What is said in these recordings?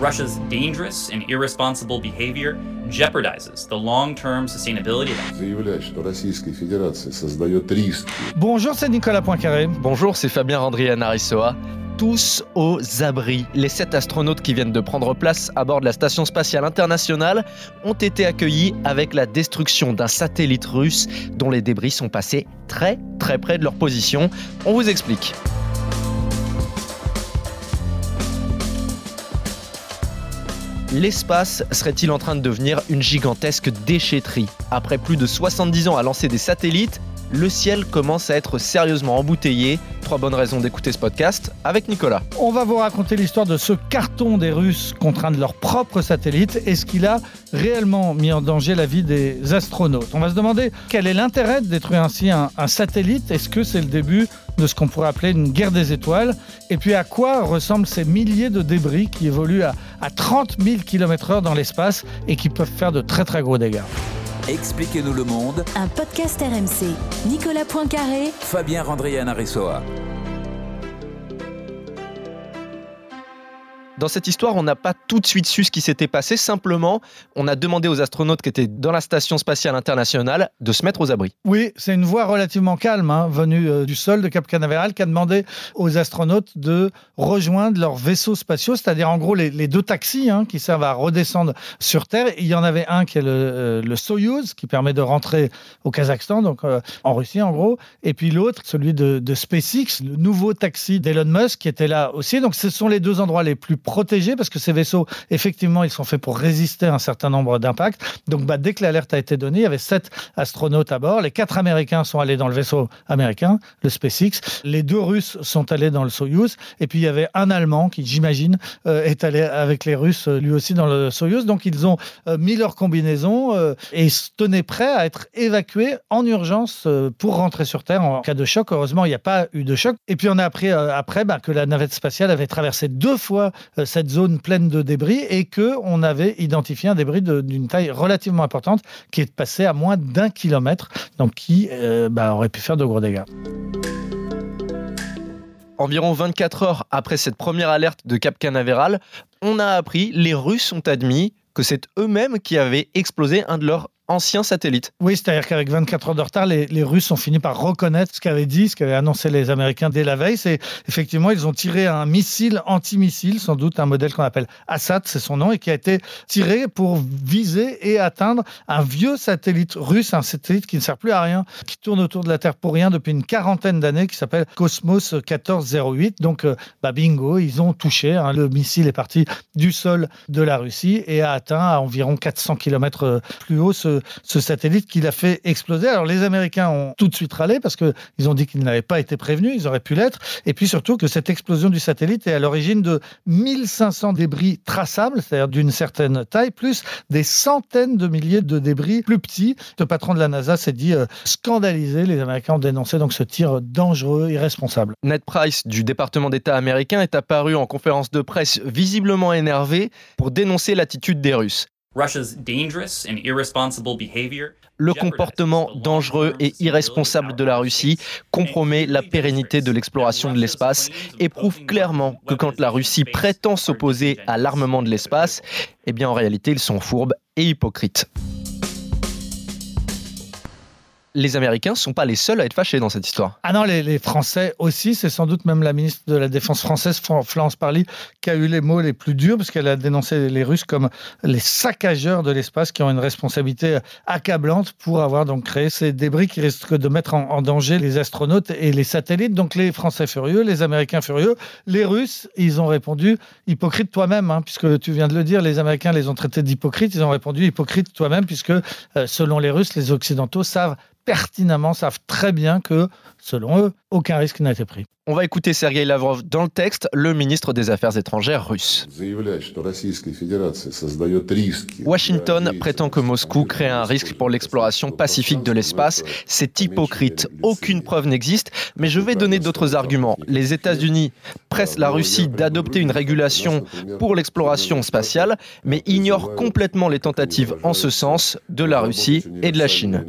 Russia's dangerous and irresponsible behavior jeopardizes the long-term sustainability. Bonjour, c'est Nicolas Poincaré. Bonjour, c'est Fabien Randrian Arisoa. Tous aux abris. Les sept astronautes qui viennent de prendre place à bord de la Station spatiale internationale ont été accueillis avec la destruction d'un satellite russe dont les débris sont passés très très près de leur position. On vous explique. L'espace serait-il en train de devenir une gigantesque déchetterie? Après plus de 70 ans à lancer des satellites, le ciel commence à être sérieusement embouteillé. Trois bonnes raisons d'écouter ce podcast avec Nicolas. On va vous raconter l'histoire de ce carton des Russes contre un de leurs propres satellites et ce qu'il a réellement mis en danger la vie des astronautes. On va se demander quel est l'intérêt de détruire ainsi un, un satellite. Est-ce que c'est le début de ce qu'on pourrait appeler une guerre des étoiles? Et puis à quoi ressemblent ces milliers de débris qui évoluent à, à 30 000 km/h dans l'espace et qui peuvent faire de très très gros dégâts? Expliquez-nous le monde, Un podcast RMC. Nicolas Poincaré, Fabien Randrian Aressoa. Dans cette histoire, on n'a pas tout de suite su ce qui s'était passé. Simplement, on a demandé aux astronautes qui étaient dans la station spatiale internationale de se mettre aux abris. Oui, c'est une voix relativement calme hein, venue euh, du sol de Cap Canaveral qui a demandé aux astronautes de rejoindre leurs vaisseaux spatiaux, c'est-à-dire en gros les, deux taxis hein, qui servent à redescendre sur Terre. Il y en avait un qui est le, euh, le Soyuz qui permet de rentrer au Kazakhstan, donc euh, en Russie en gros, et puis l'autre, celui de, de SpaceX, le nouveau taxi d'Elon Musk qui était là aussi. Donc ce sont les deux endroits les plus protégés parce que ces vaisseaux, effectivement, ils sont faits pour résister à un certain nombre d'impacts. Donc bah, dès que l'alerte a été donnée, il y avait sept astronautes à bord. Les quatre Américains sont allés dans le vaisseau américain, le SpaceX. Les deux Russes sont allés dans le Soyuz. Et puis il y avait un Allemand qui, j'imagine, euh, est allé avec les Russes euh, lui aussi dans le Soyuz. Donc ils ont euh, mis leur combinaison et se tenaient prêts à être évacués en urgence pour rentrer sur Terre en cas de choc. Heureusement, il n'y a pas eu de choc. Et puis on a appris après bah, que la navette spatiale avait traversé deux fois cette zone pleine de débris et que on avait identifié un débris d'une taille relativement importante qui est passé à moins d'un kilomètre, donc qui euh, bah, aurait pu faire de gros dégâts. Environ 24 heures après cette première alerte de Cap Canaveral, on a appris, les Russes ont admis que c'est eux-mêmes qui avaient explosé un de leurs anciens satellites. Oui, c'est-à-dire qu'avec 24 heures de retard, les, Russes ont fini par reconnaître ce qu'avaient dit, ce qu'avaient annoncé les Américains dès la veille. C'est effectivement, ils ont tiré un missile antimissile, sans doute un modèle qu'on appelle Assad, c'est son nom, et qui a été tiré pour viser et atteindre un vieux satellite russe, un satellite qui ne sert plus à rien, qui tourne autour de la Terre pour rien depuis une quarantaine d'années, qui s'appelle Cosmos 1408. Donc, euh, bah, bingo, ils ont touché. hein. Le missile est parti du sol de la Russie et a atteint à environ 400 km plus haut ce, ce satellite qui l'a fait exploser. Alors les Américains ont tout de suite râlé parce que ils ont dit qu'ils n'avaient pas été prévenus, ils auraient pu l'être, et puis surtout que cette explosion du satellite est à l'origine de 1500 débris traçables, c'est-à-dire d'une certaine taille, plus des centaines de milliers de débris plus petits. Le patron de la NASA s'est dit euh, scandalisé. Les Américains ont dénoncé donc ce tir dangereux, irresponsable. Ned Price du département d'État américain est apparu en conférence de presse visiblement énervé pour dénoncer l'attitude des Russes. Russia's dangerous and irresponsible behavior. Le comportement dangereux et irresponsable de la Russie compromet la pérennité de l'exploration de l'espace et prouve clairement que quand la Russie prétend s'opposer à l'armement de l'espace, eh bien en réalité ils sont fourbes et hypocrites. Les Américains ne sont pas les seuls à être fâchés dans cette histoire. Ah non, les, Français aussi, c'est sans doute même la ministre de la Défense française, Fran- Florence Parly, qui a eu les mots les plus durs, parce qu'elle a dénoncé les Russes comme les saccageurs de l'espace qui ont une responsabilité accablante pour avoir donc créé ces débris qui risquent de mettre en, en danger les astronautes et les satellites. Donc les Français furieux, les Américains furieux, les Russes, ils ont répondu hypocrite toi-même, hein, puisque tu viens de le dire, les Américains les ont traités d'hypocrites, ils ont répondu hypocrite toi-même, puisque euh, selon les Russes, les Occidentaux savent pertinemment, savent très bien que, selon eux, aucun risque n'a été pris. On va écouter Sergei Lavrov dans le texte, le ministre des Affaires étrangères russe. Washington prétend que Moscou crée un risque pour l'exploration pacifique de l'espace. C'est hypocrite. Aucune preuve n'existe, mais je vais donner d'autres arguments. Les États-Unis pressent la Russie d'adopter une régulation pour l'exploration spatiale, mais ignorent complètement les tentatives en ce sens de la Russie et de la Chine.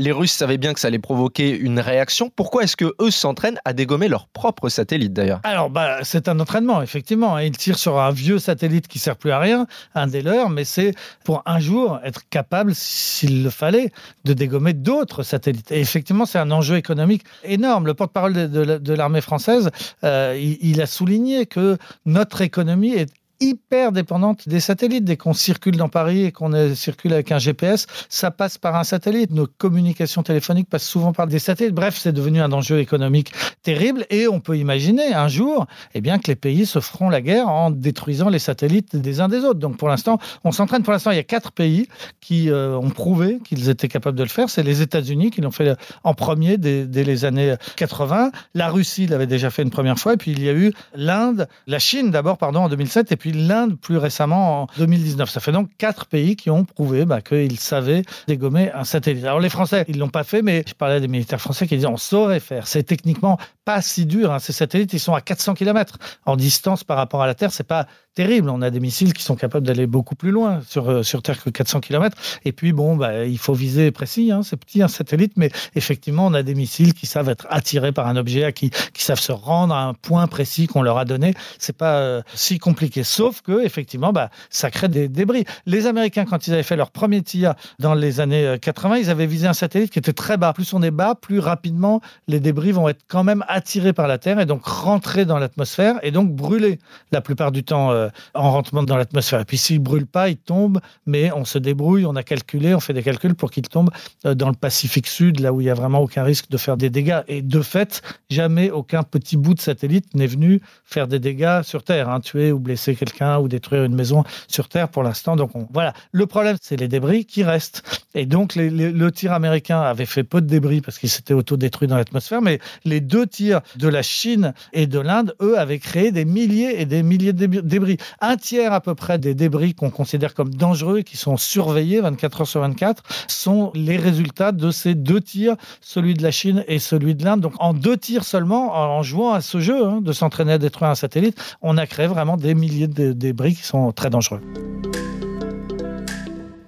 Les Russes savaient bien que ça allait provoquer une réaction. Pourquoi est-ce que eux s'entraînent à dégommer leurs propres satellites d'ailleurs? Alors, bah, c'est un entraînement, effectivement. Ils tirent sur un vieux satellite qui sert plus à rien, un des leurs, mais c'est pour un jour être capable, s'il le fallait, de dégommer d'autres satellites. Et effectivement, c'est un enjeu économique énorme. Le porte-parole de, l'armée française, euh, il, a souligné que notre économie est hyper dépendante des satellites. Dès qu'on circule dans Paris et qu'on circule avec un GPS, ça passe par un satellite. Nos communications téléphoniques passent souvent par des satellites. Bref, c'est devenu un enjeu économique terrible et on peut imaginer un jour eh bien, que les pays se feront la guerre en détruisant les satellites des uns des autres. Donc pour l'instant, on s'entraîne. Pour l'instant, il y a quatre pays qui euh, ont prouvé qu'ils étaient capables de le faire. C'est les États-Unis qui l'ont fait en premier dès, dès, les années 80. La Russie l'avait déjà fait une première fois. Et puis il y a eu l'Inde, la Chine d'abord, pardon, en 2007. Et puis l'Inde plus récemment en 2019. Ça fait donc quatre pays qui ont prouvé bah, qu'ils savaient dégommer un satellite. Alors les Français, ils l'ont pas fait, mais je parlais des militaires français qui disaient on saurait faire. C'est techniquement pas si dur. Hein. Ces satellites, ils sont à 400 km en distance par rapport à la Terre. C'est pas terrible. On a des missiles qui sont capables d'aller beaucoup plus loin sur, euh, sur Terre que 400 km. Et puis, bon, bah, il faut viser précis. Hein. C'est petit, un satellite, mais effectivement, on a des missiles qui savent être attirés par un objet, qui, qui savent se rendre à un point précis qu'on leur a donné. C'est pas euh, si compliqué. Sauf que, effectivement, bah, ça crée des débris. Les Américains, quand ils avaient fait leur premier tir dans les années 80, euh, ils avaient visé un satellite qui était très bas. Plus on est bas, plus rapidement les débris vont être quand même attirés par la Terre et donc rentrer dans l'atmosphère et donc brûler la plupart du temps euh, en rentrant dans l'atmosphère. Et puis s'il ne brûle pas, il tombe, mais on se débrouille, on a calculé, on fait des calculs pour qu'il tombe euh, dans le Pacifique Sud, là où il n'y a vraiment aucun risque de faire des dégâts. Et de fait, jamais aucun petit bout de satellite n'est venu faire des dégâts sur Terre, hein, tuer ou blesser quelqu'un ou détruire une maison sur Terre pour l'instant. Donc voilà. Le problème, c'est les débris qui restent. Et donc le tir américain avait fait peu de débris parce qu'il s'était auto-détruit dans l'atmosphère, mais les deux tirs de la Chine et de l'Inde, eux, avaient créé des milliers et des milliers de débris. Un tiers à peu près des débris qu'on considère comme dangereux qui sont surveillés 24 heures sur 24 sont les résultats de ces deux tirs, celui de la Chine et celui de l'Inde. Donc en deux tirs seulement, en jouant à ce jeu hein, de s'entraîner à détruire un satellite, on a créé vraiment des milliers de débris qui sont très dangereux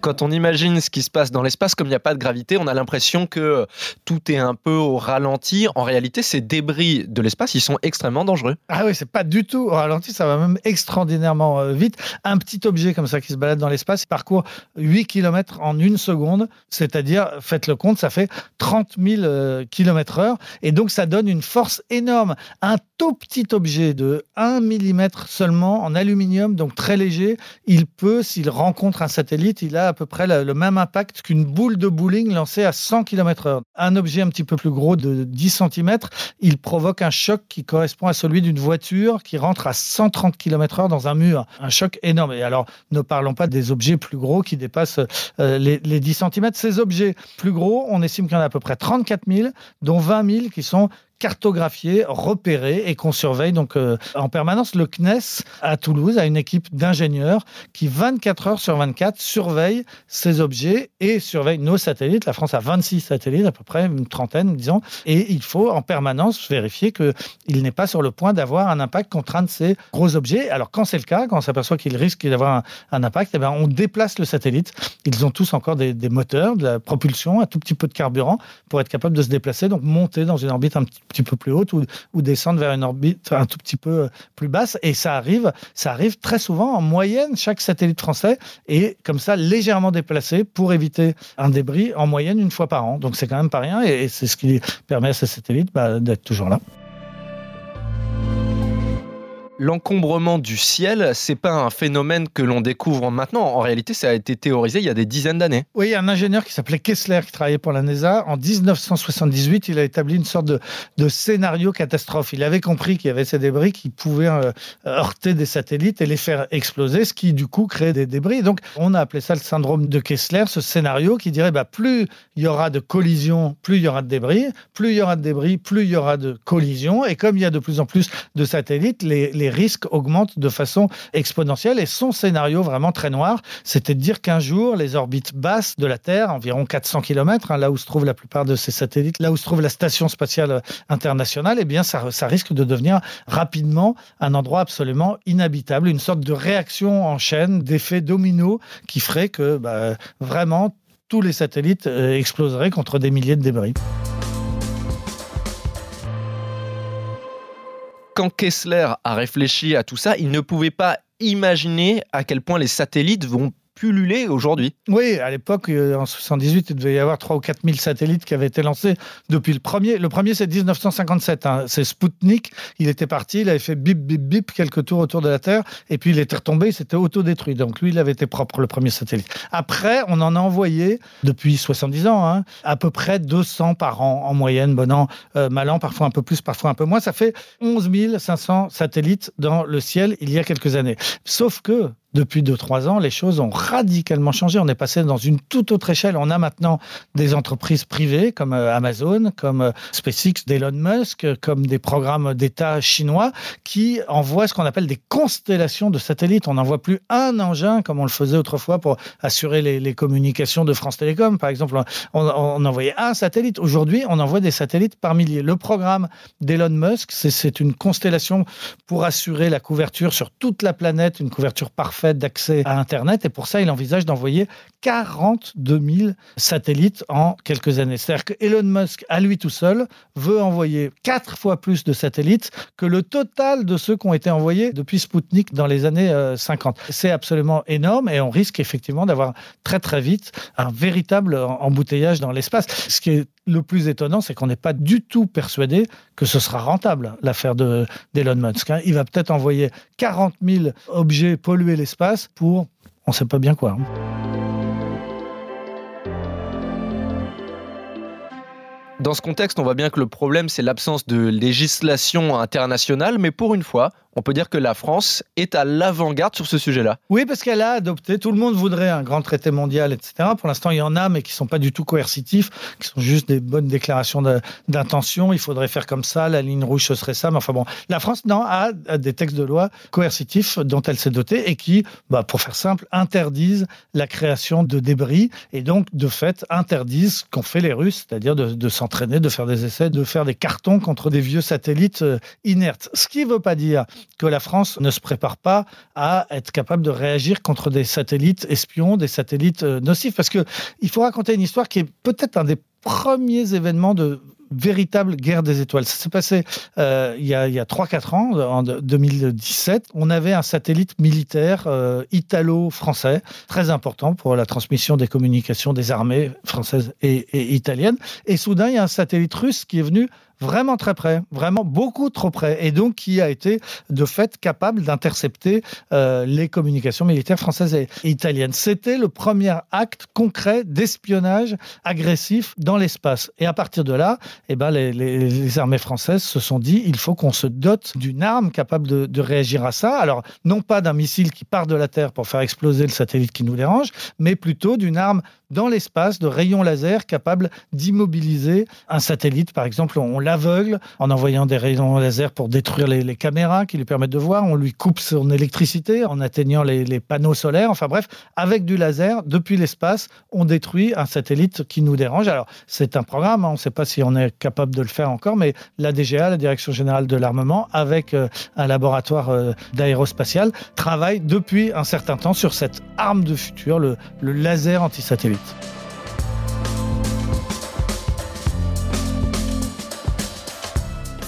quand on imagine ce qui se passe dans l'espace, comme il n'y a pas de gravité, on a l'impression que tout est un peu au ralenti. En réalité, ces débris de l'espace, ils sont extrêmement dangereux. Ah oui, c'est pas du tout au ralenti, ça va même extraordinairement euh, vite. Un petit objet comme ça qui se balade dans l'espace, il parcourt 8 km en une seconde, c'est-à-dire, faites le compte, ça fait 30 000 km heure. Et donc, ça donne une force énorme. Un tout petit objet de 1 mm seulement en aluminium, donc très léger, il peut, s'il rencontre un satellite, il a à peu près le, même impact qu'une boule de bowling lancée à 100 km/h. Un objet un petit peu plus gros de 10 cm, il provoque un choc qui correspond à celui d'une voiture qui rentre à 130 km/h dans un mur. Un choc énorme. Et alors, ne parlons pas des objets plus gros qui dépassent euh, les, les 10 cm. Ces objets plus gros, on estime qu'il y en a à peu près 34 000, dont 20 000 qui sont cartographié, repéré et qu'on surveille donc euh, en permanence. Le CNES à Toulouse a une équipe d'ingénieurs qui 24 heures sur 24 surveille ces objets et surveille nos satellites. La France a 26 satellites, à peu près une trentaine, disons, et il faut en permanence vérifier qu'il n'est pas sur le point d'avoir un impact contre un de ces gros objets. Alors quand c'est le cas, quand on s'aperçoit qu'il risque d'avoir un, impact, eh ben, on déplace le satellite. Ils ont tous encore des, moteurs, de la propulsion, un tout petit peu de carburant pour être capable de se déplacer, donc monter dans une orbite un petit petit peu plus haute ou, descendre vers une orbite un tout petit peu euh, plus basse. Et ça arrive, ça arrive très souvent en moyenne, chaque satellite français est comme ça légèrement déplacé pour éviter un débris en moyenne une fois par an. Donc c'est quand même pas rien et, c'est ce qui permet à ces satellites bah, d'être toujours là l'encombrement du ciel, c'est pas un phénomène que l'on découvre maintenant. En réalité, ça a été théorisé il y a des dizaines d'années. Oui, un ingénieur qui s'appelait Kessler qui travaillait pour la NASA. En 1978, il a établi une sorte de, scénario catastrophe. Il avait compris qu'il y avait ces débris qui pouvaient euh, heurter des satellites et les faire exploser, ce qui du coup créait des débris. Donc, on a appelé ça le syndrome de Kessler, ce scénario qui dirait bah, plus il y aura de collisions, plus il y aura de débris, plus il y aura de débris, plus il y aura de collisions. Et comme il y a de plus en plus de satellites, les risques augmentent de façon exponentielle. Et son scénario vraiment très noir, c'était de dire qu'un jour, les orbites basses de la Terre, environ 400 km, hein, là où se trouve la plupart de ces satellites, là où se trouve la station spatiale internationale, eh bien, ça, risque de devenir rapidement un endroit absolument inhabitable, une sorte de réaction en chaîne, d'effet domino qui ferait que bah, vraiment tous les satellites euh, exploseraient contre des milliers de débris. Quand Kessler a réfléchi à tout ça, il ne pouvait pas imaginer à quel point les satellites vont pulluler aujourd'hui. Oui, à l'époque, euh, en 78, il devait y avoir 3 ou 4 000 satellites qui avaient été lancés depuis le premier. Le premier, c'est 1957. hein. C'est Sputnik. Il était parti, il avait fait bip, bip, bip quelques tours autour de la Terre, et puis il était retombé, il s'était autodétruit. Donc lui, il avait été propre, le premier satellite. Après, on en a envoyé, depuis 70 ans, hein, à peu près 200 par an, en moyenne, bon an, euh, mal an, parfois un peu plus, parfois un peu moins. Ça fait 11 500 satellites dans le ciel il y a quelques années. Sauf que depuis 2-3 ans, les choses ont radicalement changé. On est passé dans une toute autre échelle. On a maintenant des entreprises privées comme euh, Amazon, comme euh, SpaceX d'Elon Musk, comme des programmes d'État chinois qui envoient ce qu'on appelle des constellations de satellites. On n'envoie plus un engin comme on le faisait autrefois pour assurer les, communications de France Télécom. Par exemple, on, on envoyait un satellite. Aujourd'hui, on envoie des satellites par milliers. Le programme d'Elon Musk, c'est une constellation pour assurer la couverture sur toute la planète, une couverture parfaite d'accès à Internet. Et pour ça, il envisage d'envoyer 42 000 satellites en quelques années. C'est-à-dire que Elon Musk, à lui tout seul, veut envoyer quatre fois plus de satellites que le total de ceux qui ont été envoyés depuis Sputnik dans les années euh, 50. C'est absolument énorme et on risque effectivement d'avoir très très vite un véritable embouteillage dans l'espace. Ce qui est le plus étonnant, c'est qu'on n'est pas du tout persuadé que ce sera rentable, l'affaire de- d'Elon Musk. hein. Il va peut-être envoyer 40 000 objets polluer l'espace pour on ne sait pas bien quoi. hein. Dans ce contexte, on voit bien que le problème, c'est l'absence de législation internationale, mais pour une fois, on peut dire que la France est à l'avant-garde sur ce sujet-là. Oui, parce qu'elle a adopté, tout le monde voudrait un grand traité mondial, etc. Pour l'instant, il y en a, mais qui ne sont pas du tout coercitifs, qui sont juste des bonnes déclarations d'intention. Il faudrait faire comme ça, la ligne rouge, ce serait ça. Mais enfin bon, la France, non, a, a des textes de loi coercitifs dont elle s'est dotée et qui, bah, pour faire simple, interdisent la création de débris et donc, de fait, interdisent ce qu'ont fait les Russes, c'est-à-dire de, de s'entraîner, de faire des essais, de faire des cartons contre des vieux satellites euh, inertes. Ce qui ne veut pas dire que la France ne se prépare pas à être capable de réagir contre des satellites espions, des satellites euh, nocifs. Parce que il faut raconter une histoire qui est peut-être un des premiers événements de véritable guerre des étoiles. Ça s'est passé euh, il y a, il y a 3-4 ans, en 2017. On avait un satellite militaire euh, italo-français, très important pour la transmission des communications des armées françaises et, et italiennes. Et soudain, il y a un satellite russe qui est venu vraiment très près, vraiment beaucoup trop près, et donc qui a été de fait capable d'intercepter euh, les communications militaires françaises et italiennes. C'était le premier acte concret d'espionnage agressif dans l'espace. Et à partir de là, eh ben, les, armées françaises se sont dit il faut qu'on se dote d'une arme capable de, réagir à ça. Alors, non pas d'un missile qui part de la Terre pour faire exploser le satellite qui nous dérange, mais plutôt d'une arme dans l'espace de rayons laser capable d'immobiliser un satellite. Par exemple, l'aveugle en envoyant des rayons laser pour détruire les, caméras qui lui permettent de voir. On lui coupe son électricité en atteignant les, les panneaux solaires. Enfin bref, avec du laser, depuis l'espace, on détruit un satellite qui nous dérange. Alors, c'est un programme, hein, on ne sait pas si on est capable de le faire encore, mais la DGA, la Direction Générale de l'Armement, avec euh, un laboratoire euh, d'aérospatial, travaille depuis un certain temps sur cette arme de futur, le, le laser anti-satellite.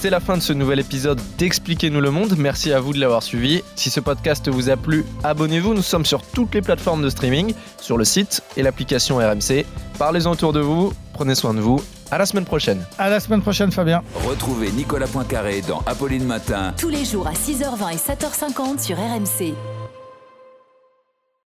C'est la fin de ce nouvel épisode d'Expliquez-nous le monde. Merci à vous de l'avoir suivi. Si ce podcast vous a plu, abonnez-vous. Nous sommes sur toutes les plateformes de streaming, sur le site et l'application RMC. Parlez-en autour de vous. Prenez soin de vous. À la semaine prochaine. À la semaine prochaine, Fabien. Retrouvez Nicolas Poincaré dans Apolline Matin Tous les jours à 6h20 et 7h50 sur RMC.